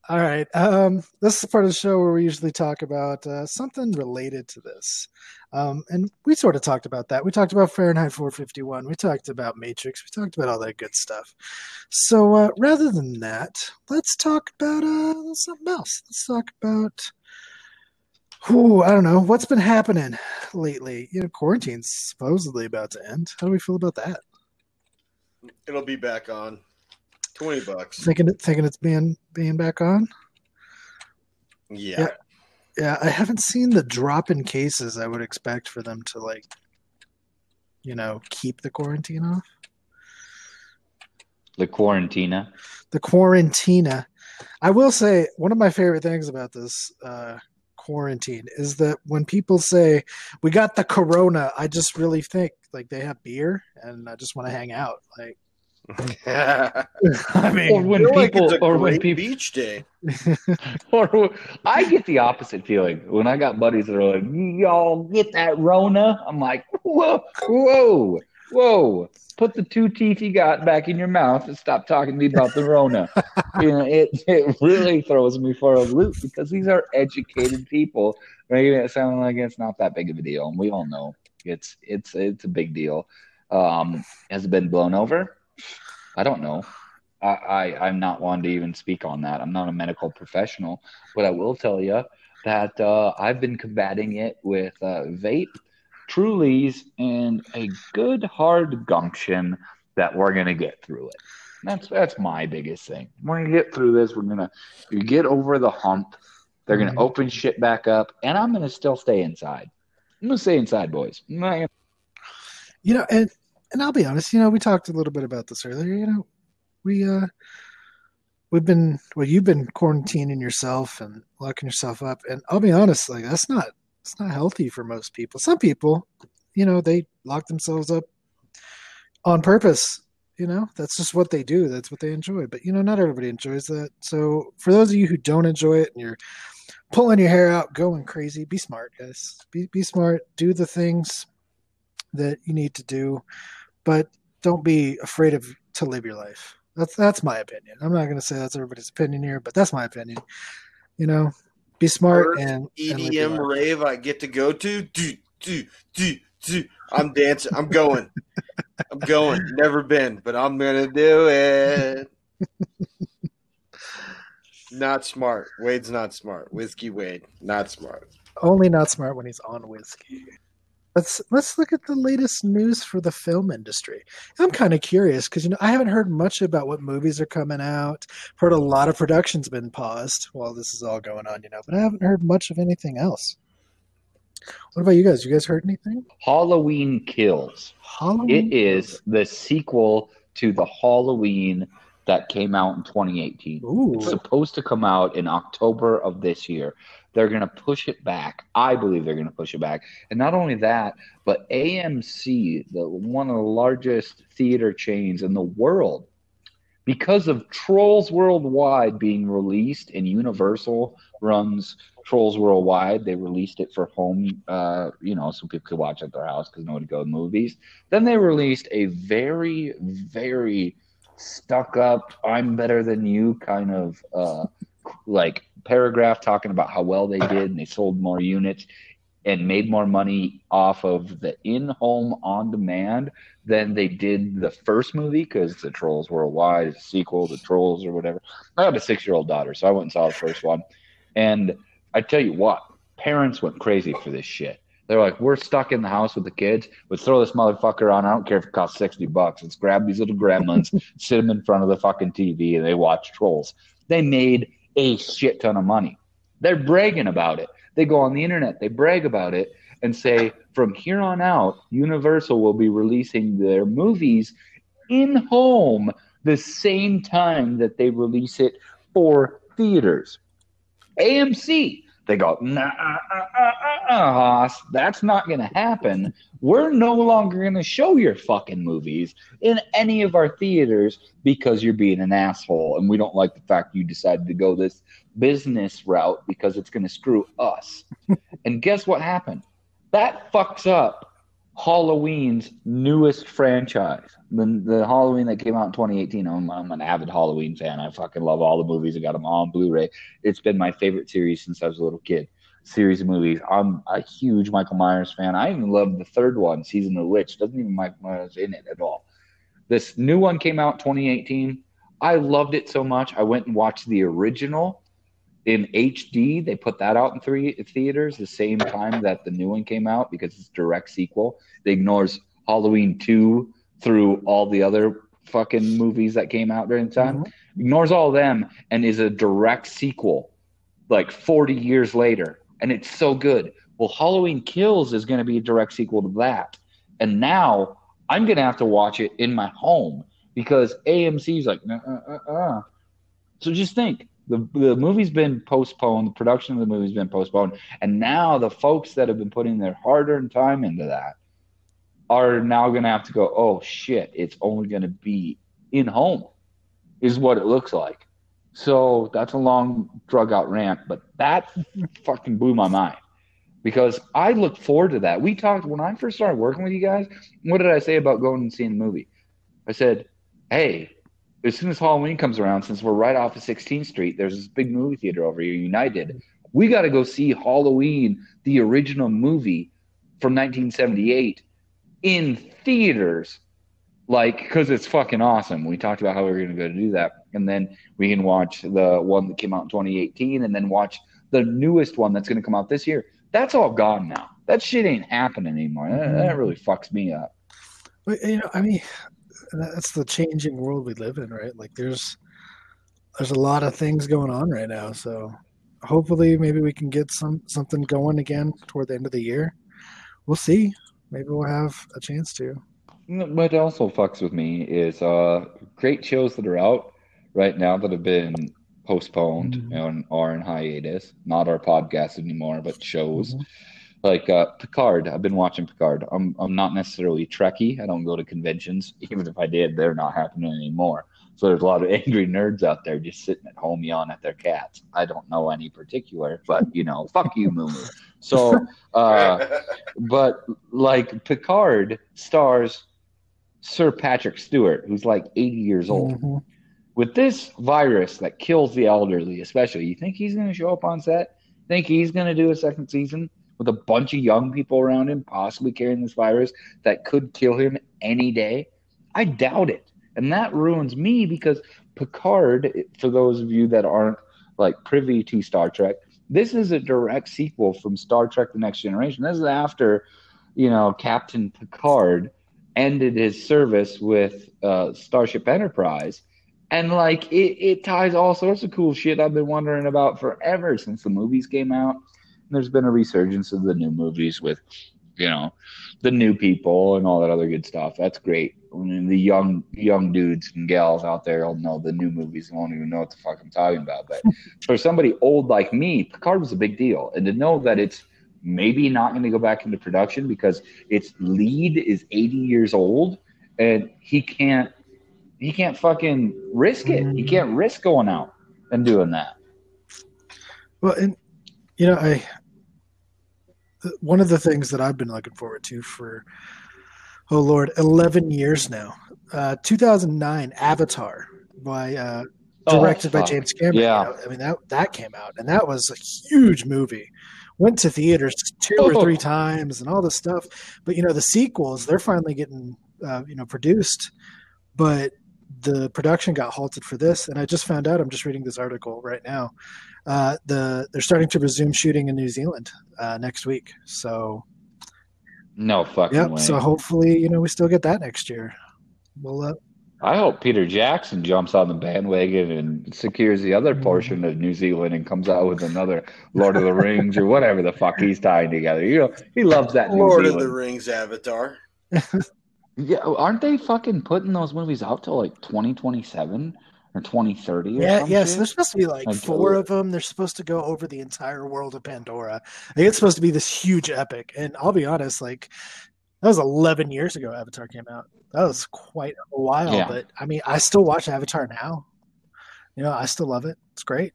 All right. Um, this is part of the show where we usually talk about uh, something related to this. Um, and we sort of talked about that. We talked about Fahrenheit 451. We talked about Matrix. We talked about all that good stuff. So uh, rather than that, let's talk about uh, something else. Let's talk about. Ooh, I don't know. What's been happening lately? You know, quarantine's supposedly about to end. How do we feel about that? It'll be back on. Twenty bucks. Thinking it, thinking it's being being back on. Yeah. Yeah. Yeah, I haven't seen the drop in cases I would expect for them to like, you know, keep the quarantine off. The Quarantina. The quarantina. I will say one of my favorite things about this uh, quarantine is that when people say we got the corona, I just really think like they have beer and I just want to hang out. Like, [laughs] I mean, Or mean, when Feel like people, it's or when people, beach day. [laughs] or I get the opposite feeling when I got buddies that are like, "Y'all get that Rona?" I'm like, "Whoa, whoa, whoa! Put the two teeth you got back in your mouth and stop talking to me about the Rona." [laughs] you know, it it really throws me for a loop because these are educated people making it sound like it's not that big of a deal, and we all know it's it's it's a big deal. Um, has it been blown over? I don't know. I, I I'm not one to even speak on that. I'm not a medical professional, but I will tell you that uh, I've been combating it with uh, vape, Trulies, and a good hard gumption that we're gonna get through it. That's that's my biggest thing. We're gonna get through this. We're gonna you get over the hump. They're gonna Mhm. open shit back up, and I'm gonna still stay inside. I'm gonna stay inside, boys. You know, and and I'll be honest, you know, we talked a little bit about this earlier. You know, we uh we've been well, you've been quarantining yourself and locking yourself up, and I'll be honest, like that's not it's not healthy for most people. Some people, you know, they lock themselves up on purpose you know? That's just what they do. That's what they enjoy. But you know not everybody enjoys that. So for those of you who don't enjoy it and you're pulling your hair out going crazy be smart guys. Be, be smart. Do the things that you need to do but don't be afraid of to live your life that's that's my opinion i'm not going to say that's everybody's opinion here but that's my opinion you know be smart First and, and EDM life. rave I get to go to. Do, do, do, do. I'm dancing. I'm going. I'm going. Never been, but I'm gonna do it. Not smart. Wade's not smart. Whiskey Wade, not smart. only not smart when he's on whiskey. Let's let's look at the latest news for the film industry. I'm kind of curious because you know I haven't heard much about what movies are coming out. I've Heard a lot of production's been paused while this is all going on, you know, but I haven't heard much of anything else. What about you guys? You guys heard anything? Halloween Kills. Halloween. It is the sequel to the Halloween that came out in 2018. Ooh. It's supposed to come out in October of this year. They're going to push it back. I believe they're going to push it back. And not only that, but AMC, the one of the largest theater chains in the world, because of Trolls Worldwide being released and Universal runs Trolls Worldwide, they released it for home, uh, you know, so people could watch at their house because nobody go to movies. Then they released a very, very stuck up, I'm better than you kind of uh, like paragraph talking about how well they did and they sold more units and made more money off of the in-home on-demand than they did the first movie because the Trolls Worldwide is a sequel to Trolls or whatever. I have a six-year-old daughter, so I went and saw the first one, and I tell you what, parents went crazy for this shit. They're like, we're stuck in the house with the kids. Let's throw this motherfucker on. I don't care if it costs sixty bucks. Let's grab these little gremlins, [laughs] sit them in front of the fucking TV, and they watch Trolls. They made a shit ton of money. They're bragging about it. They go on the internet, they brag about it, and say from here on out, Universal will be releasing their movies in home the same time that they release it for theaters. AMC, they go, nah, uh, uh, uh, uh, Haas, that's not going to happen. We're no longer going to show your fucking movies in any of our theaters because you're being an asshole. And we don't like the fact you decided to go this business route because it's going to screw us. [laughs] and guess what happened? That fucks up Halloween's newest franchise. The, the Halloween that came out in 2018. I'm, I'm an avid Halloween fan. I fucking love all the movies. I got them all on Blu-ray. It's been my favorite series since I was a little kid. Series of movies. I'm a huge Michael Myers fan. I even love the third one, Season of the Witch. Doesn't even Michael Myers in it at all. This new one came out 2018. I loved it so much. I went and watched the original in HD. They put that out in three theaters the same time that the new one came out because it's direct sequel. It ignores Halloween 2 through all the other fucking movies that came out during the time. Ignores all of them and is a direct sequel like 40 years later. And it's so good. Well, Halloween Kills is going to be a direct sequel to that. And now I'm going to have to watch it in my home because AMC's like, uh, uh, uh. So just think the, the movie's been postponed, the production of the movie's been postponed, and now the folks that have been putting their hard earned time into that are now going to have to go, oh shit, it's only going to be in home, is what it looks like. So that's a long drug out rant, but that [laughs] fucking blew my mind because I look forward to that. We talked when I first started working with you guys. What did I say about going and seeing the movie? I said, hey, as soon as Halloween comes around, since we're right off of 16th Street, there's this big movie theater over here, United. We got to go see Halloween, the original movie from 1978, in theaters. Like, because it's fucking awesome. We talked about how we were going to go to do that. And then we can watch the one that came out in 2018 and then watch the newest one that's going to come out this year. That's all gone now. That shit ain't happening anymore. That, that mm-hmm. really fucks me up. But, you know, I mean, that's the changing world we live in, right? Like, there's there's a lot of things going on right now. So, hopefully, maybe we can get some something going again toward the end of the year. We'll see. Maybe we'll have a chance to. What also fucks with me is uh, great shows that are out right now that have been postponed Mhm. and are in hiatus. Not our podcast anymore, but shows. Mhm. Like uh, Picard. I've been watching Picard. I'm I'm not necessarily Trekkie. I don't go to conventions. [laughs] Even if I did, they're not happening anymore. So there's a lot of [laughs] angry nerds out there just sitting at home yawning at their cats. I don't know any particular, but you know, fuck you, Moo Moo. So, [laughs] uh, but like Picard stars Sir Patrick Stewart, who's like 80 years old. Mhm. With this virus that kills the elderly, especially, you think he's going to show up on set? Think he's going to do a second season with a bunch of young people around him, possibly carrying this virus that could kill him any day? I doubt it. And that ruins me because Picard, for those of you that aren't like privy to Star Trek, this is a direct sequel from Star Trek The Next Generation. This is after, you know, Captain Picard ended his service with uh, Starship Enterprise. And like it, it ties all sorts of cool shit I've been wondering about forever since the movies came out. And there's been a resurgence of the new movies with, you know, the new people and all that other good stuff. That's great. I mean, the young young dudes and gals out there will know the new movies and won't even know what the fuck I'm talking about. But [laughs] for somebody old like me, Picard was a big deal. And to know that it's maybe not going to go back into production because its lead is 80 years old and he can't he can't fucking risk it. He mm. can't risk going out and doing that. Well, and you know, I one of the things that I've been looking forward to for oh lord, eleven years now. Uh, 2009 Avatar by uh, Oh, directed by. James Cameron. Yeah. You know, I mean that that came out and that was a huge movie. Went to theaters two or Oh. three [laughs] times and all this stuff. But you know the sequels, they're finally getting uh, you know produced, but the production got halted for this. And I just found out. I'm just reading this article right now. Uh, the they're starting to resume shooting in New Zealand uh, next week. So No fucking yep. way. So hopefully you know we still get that next year. We'll uh, I hope Peter Jackson jumps on the bandwagon and secures the other Mhm. portion of New Zealand and comes out with another Lord of the Rings or whatever the fuck he's tying together. You know, he loves that New Lord of the Rings Avatar. [laughs] Yeah, aren't they fucking putting those movies out till like 2027 or 2030 or Yeah, yes. shit? There's supposed to be like Like, four of them. They're supposed to go over the entire world of Pandora. I think it's supposed to be this huge epic. And I'll be honest, like that was 11 years ago. Avatar came out. That was quite a while. Yeah. But I mean, I still watch Avatar now. You know, I still love it. It's great.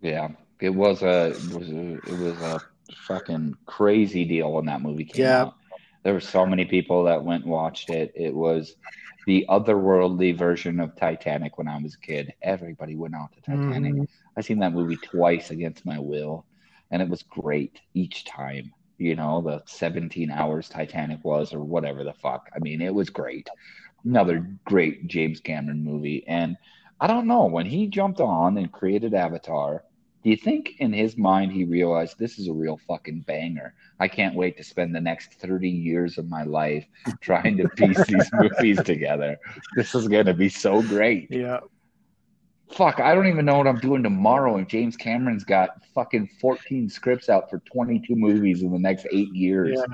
Yeah, it was a it was a, it was a fucking crazy deal when that movie came Yeah. out. There were so many people that went and watched it. It was the otherworldly version of Titanic when I was a kid. Everybody went out to Titanic. Mhm. I seen that movie twice against my will, and it was great each time. You know, the 17 hours Titanic was, or whatever the fuck. I mean, it was great. Another great James Cameron movie. And I don't know, when he jumped on and created Avatar, do you think in his mind he realized this is a real fucking banger? I can't wait to spend the next 30 years of my life [laughs] trying to piece these movies together. This is going to be so great Yeah. fuck, I don't even know what I'm doing tomorrow. And James Cameron's got fucking 14 scripts out for 22 movies in the next eight years. Yeah.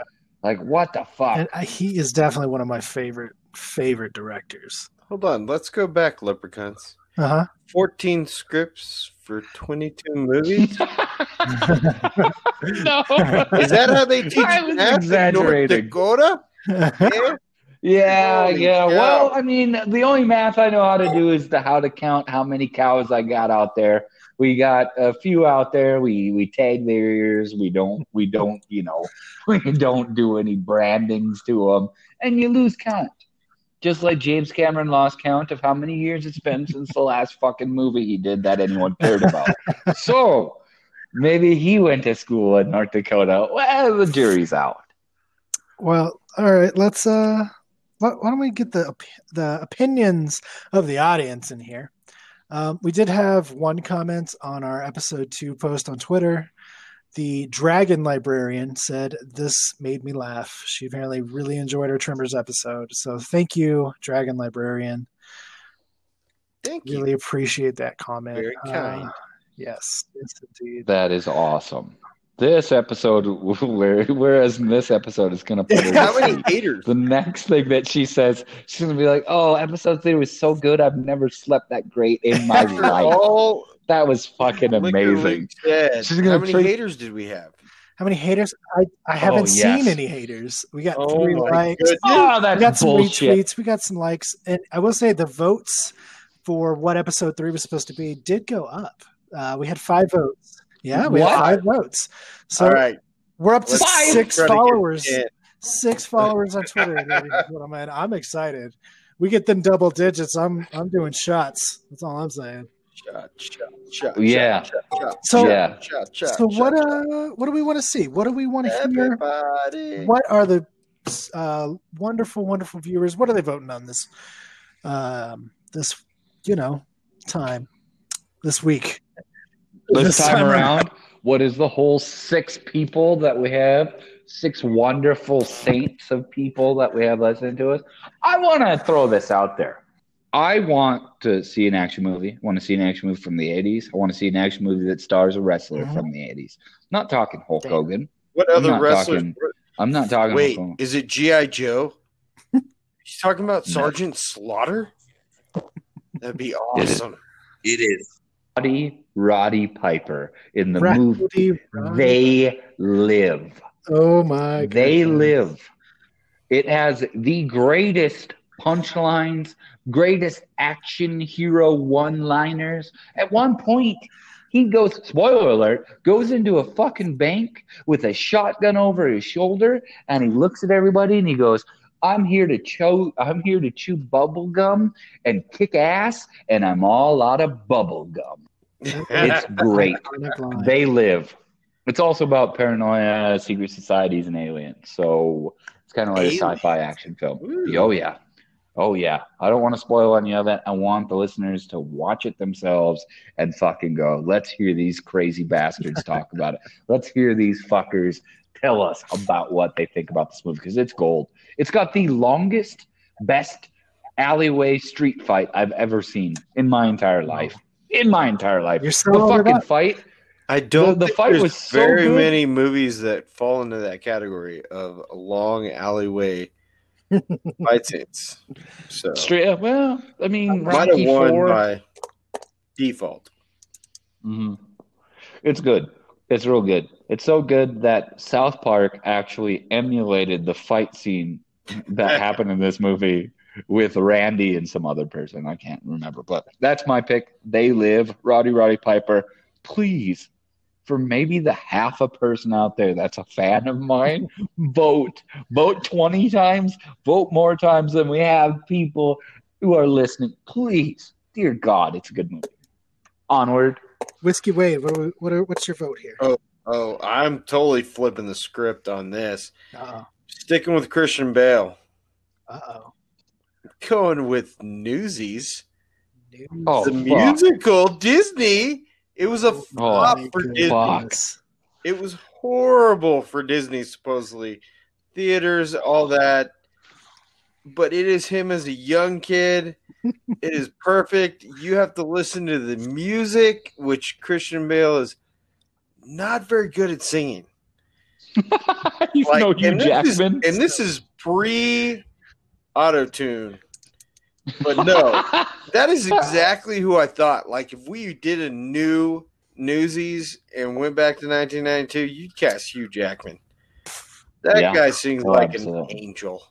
Like, what the fuck? And I, he is definitely one of my favorite favorite directors. Hold on, let's go back, Leprechauns. Uh huh. 14 scripts for 22 movies? [laughs] no, Is that how they teach I was math in North exaggerating. Dakota? [laughs] Yeah. Yeah, Holy yeah. cow. Well, I mean, the only math I know how to do is the how to count how many cows I got out there. We got a few out there. We we tag their ears. We don't we don't you know [laughs] we don't do any brandings to them, and you lose count. Just like James Cameron lost count of how many years it's been since the last fucking movie he did that anyone cared about. [laughs] so maybe he went to school in North Dakota. Well, the jury's out. Well, all right. Let's uh, why, why don't we get the the opinions of the audience in here? Um, we did have one comment on our episode two post on Twitter. The Dragon Librarian said, This made me laugh. She apparently really enjoyed our Trimmers episode. So thank you, Dragon Librarian. Thank you. Really appreciate that comment. Very kind. Uh, yes, yes, indeed. That is awesome. This episode, [laughs] where whereas in this episode, is going to put her [laughs] How many sleep. haters? The next thing that she says, she's going to be like, "Oh, episode three was so good. I've never slept that great in my After life. all That was fucking amazing." Yeah. said, She's gonna how many take- haters did we have? How many haters? I, I haven't Oh, yes. seen any haters. We got Oh three my likes. goodness. Oh, We that's got some bullshit. retweets. We got some likes. And I will say the votes for what episode three was supposed to be did go up. Uh, we had five votes. Yeah, we What? had five votes. So All right. we're up to Let's six try to followers. Six followers on Twitter. ladies and gentlemen. I'm excited. We get them double digits. I'm I'm doing shots. That's all I'm saying. Yeah. shot, shot, So- Yeah. shot, shot, So what uh what do we want to see? What do we want to hear? Everybody. What are the uh, wonderful, wonderful viewers? What are they voting on this um, this you know time this week? This time around, what is the whole six people that we have? Six wonderful saints of people that we have listening to us. I want to throw this out there. I want to see an action movie. I want to see an action movie from the 80s. I want to see an action movie that stars a wrestler Mhm. from the 80s. not talking Hulk Damn. Hogan. What I'm other not wrestlers? talking- I'm not talking Wait, Hulk Hogan. is it GI Joe? [laughs] He's talking about Sergeant Slaughter. That'd be awesome. It is. Roddy Roddy Piper in the Roddy movie Roddy. They Live. Oh my! They live. It has the greatest punchlines, greatest action hero one liners. At one point, he goes, spoiler alert, goes into a fucking bank with a shotgun over his shoulder and he looks at everybody and he goes, I'm here to chew I'm here to chew bubble gum and kick ass and I'm all out of bubble gum. It's [laughs] great. They live. It's also about paranoia, secret societies, and aliens. So it's kind of like Aliens. a sci-fi action film. Ooh. Oh yeah, oh yeah. I don't want to spoil any of it. I want the listeners to watch it themselves and fucking go. Let's hear these crazy bastards talk [laughs] about it. Let's hear these fuckers tell us about what they think about this movie because it's gold. It's got the longest, best alleyway street fight I've ever seen in my entire life. In my entire life, You're the fucking up. fight I don't The- the think fight there's was so very good. many movies that fall into that category of long alleyway fight scenes. So Straight up. Well, I mean, might have won Four. by default. Mhm. It's good. It's real good. It's so good that South Park actually emulated the fight scene that [laughs] happened in this movie with Randy and some other person. I can't remember, but that's my pick. They live. Roddy Roddy Piper. Please, for maybe the half a person out there that's a fan of mine, vote. Vote 20 times. Vote more times than we have people who are listening. Please. Dear God, it's a good movie. Onward. Whiskey Wade. What, are- what are, what's your vote here? Oh, oh, I'm totally flipping the script on this. Uh Sticking with Christian Bale. Uh oh. Going with Newsies. Oh, the fuck. musical Disney. It was a flop my for. Disney. Fuck. It was horrible for Disney, supposedly. Theaters, all that. But it is him as a young kid. [laughs] it is perfect. You have to listen to the music, which Christian Bale is not very good at singing. [laughs] He's Like, no Hugh and this is- Jackman. and this is pre auto tune. But no, that is exactly who I thought. Like if we did a new Newsies and went back to 1992, you'd cast Hugh Jackman. That Yeah. guy sings Oh, like absolutely. an angel.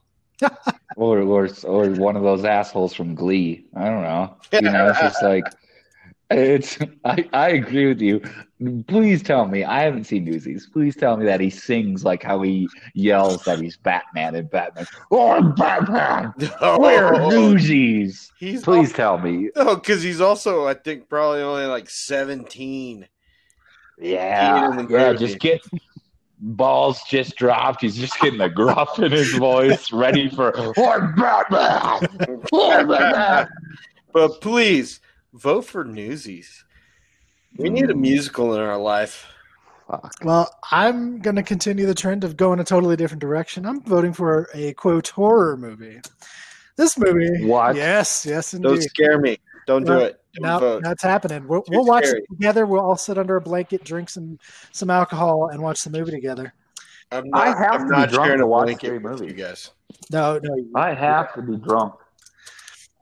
or, or or one of those assholes from Glee. I don't know. You know, it's just like it's. I I agree with you. Please tell me. I haven't seen Newsies. Please tell me that he sings like how he yells that he's Batman and Batman. Oh, I'm Batman. [laughs] We're Oh, Newsies. he's Please tell me. Oh, because he's also, I think, probably only like 17. Yeah, yeah. Just get balls just dropped. He's just getting the gruff in his voice, ready for "Oh, Batman. Oh, Batman." [laughs] but please vote for Newsies. We need a Mm. musical in our life. Fuck. Well, I'm going to continue the trend of going a totally different direction. I'm voting for a quote horror movie. This movie, What? Yes, yes, indeed. Don't scare me. Don't do No, it. Don't Now, vote. now it's happening. We'll, we'll watch it together. We'll all sit under a blanket, drink some some alcohol, and watch the movie together. I'm I have I'm to be not drunk to a watch blanket scary with movies. you guys. No, no. I have to be drunk.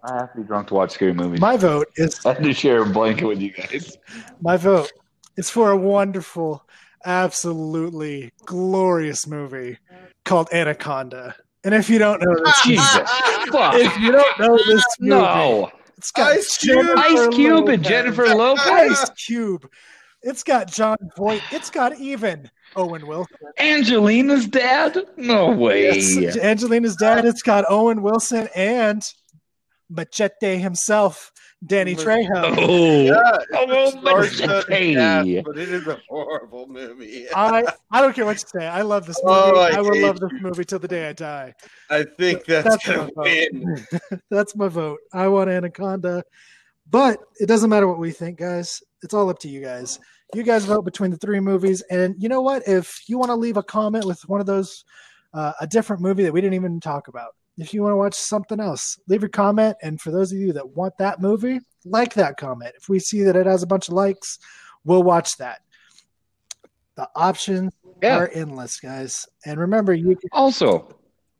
I have to be drunk to watch scary movies. My vote is I have to share a blanket with you guys. my vote is for a wonderful absolutely glorious movie called Anaconda. And if you don't know this, Jesus. If you don't know this [laughs] movie, No. it's got Ice Cube. Ice Cube and Jennifer Lopez. Ice Cube. It's got Jon Voight. It's got even Owen Wilson. Angelina's dad? No way. Yes, Angelina's dad. It's got Owen Wilson and Machete himself, Danny Mach- Trejo. Oh. Yeah, Oh, it's a star-studded Machete. cast, but it is a horrible movie. [laughs] I I don't care what you say. I love this movie. Oh, I I, will hate love this movie till the day I die. I think that's, That's gonna my win. vote. [laughs] That's my vote. I want Anaconda, but it doesn't matter what we think, guys. It's all up to you guys. You guys vote between the three movies, and you know what? If you want to leave a comment with one of those, uh, a different movie that we didn't even talk about, if you want to watch something else, leave your comment. And for those of you that want that movie, like that comment. If we see that it has a bunch of likes, we'll watch that. The options Yeah. are endless, guys. And remember, you can Also,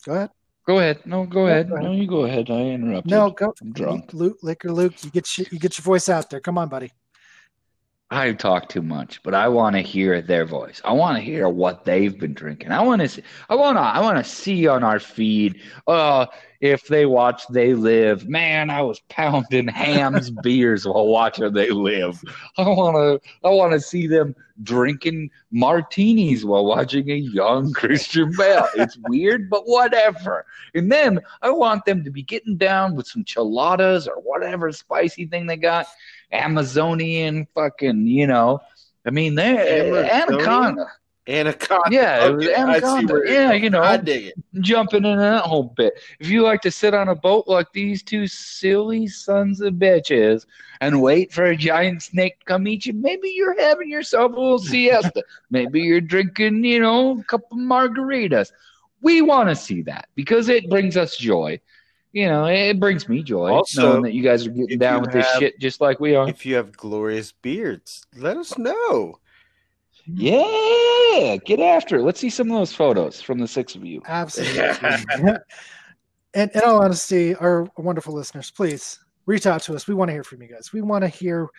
go ahead. go ahead. No, go No, ahead. go ahead. No, you go ahead. I interrupted. No, go. I'm drunk. Luke, Liquor Luke, you get your, you get your voice out there. Come on, buddy. I talk too much, but I want to hear their voice. I want to hear what they've been drinking. I want to see. I want to. I want to see on our feed. Uh, if they watch They Live, man, I was pounding Hamm's [laughs] beers while watching They Live. I want to. I want to see them drinking martinis while watching a young Christian Bale. It's weird, but whatever. And then I want them to be getting down with some chiladas or whatever spicy thing they got. Amazonian fucking, you know. I mean, they Anaconda Anaconda. Yeah, Okay, Anaconda. Yeah, you know. I dig it. jumping in that whole bit. If you like to sit on a boat like these two silly sons of bitches and wait for a giant snake to come eat you, maybe you're having yourself a little siesta. [laughs] maybe you're drinking, you know, a couple margaritas. We want to see that because it brings us joy. You know, it brings me joy Also, knowing that you guys are getting down you with this shit just like we are. If you have glorious beards, let us know. Yeah, get after it. Let's see some of those photos from the six of you. Absolutely. [laughs] and in all honesty, our wonderful listeners, please reach out to us. We want to hear from you guys. We want to hear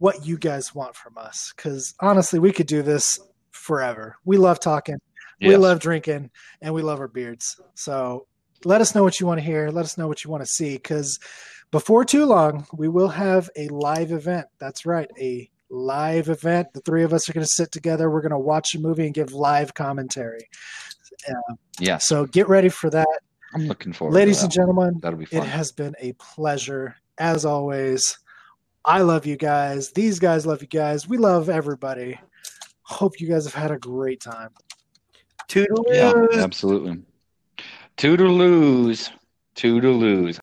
what you guys want from us because honestly, we could do this forever. We love talking, we love drinking, and we love our beards. So let us know what you want to hear. Let us know what you want to see because before too long, we will have a live event. That's right, a live event. The three of us are going to sit together. We're going to watch a movie and give live commentary. Yeah. So get ready for that. I'm looking forward. Ladies to and gentlemen, that'll be it has been a pleasure as always. I love you guys. These guys love you guys. We love everybody. Hope you guys have had a great time. Toodaloo. Yeah, absolutely. Toodaloos. Toodaloos.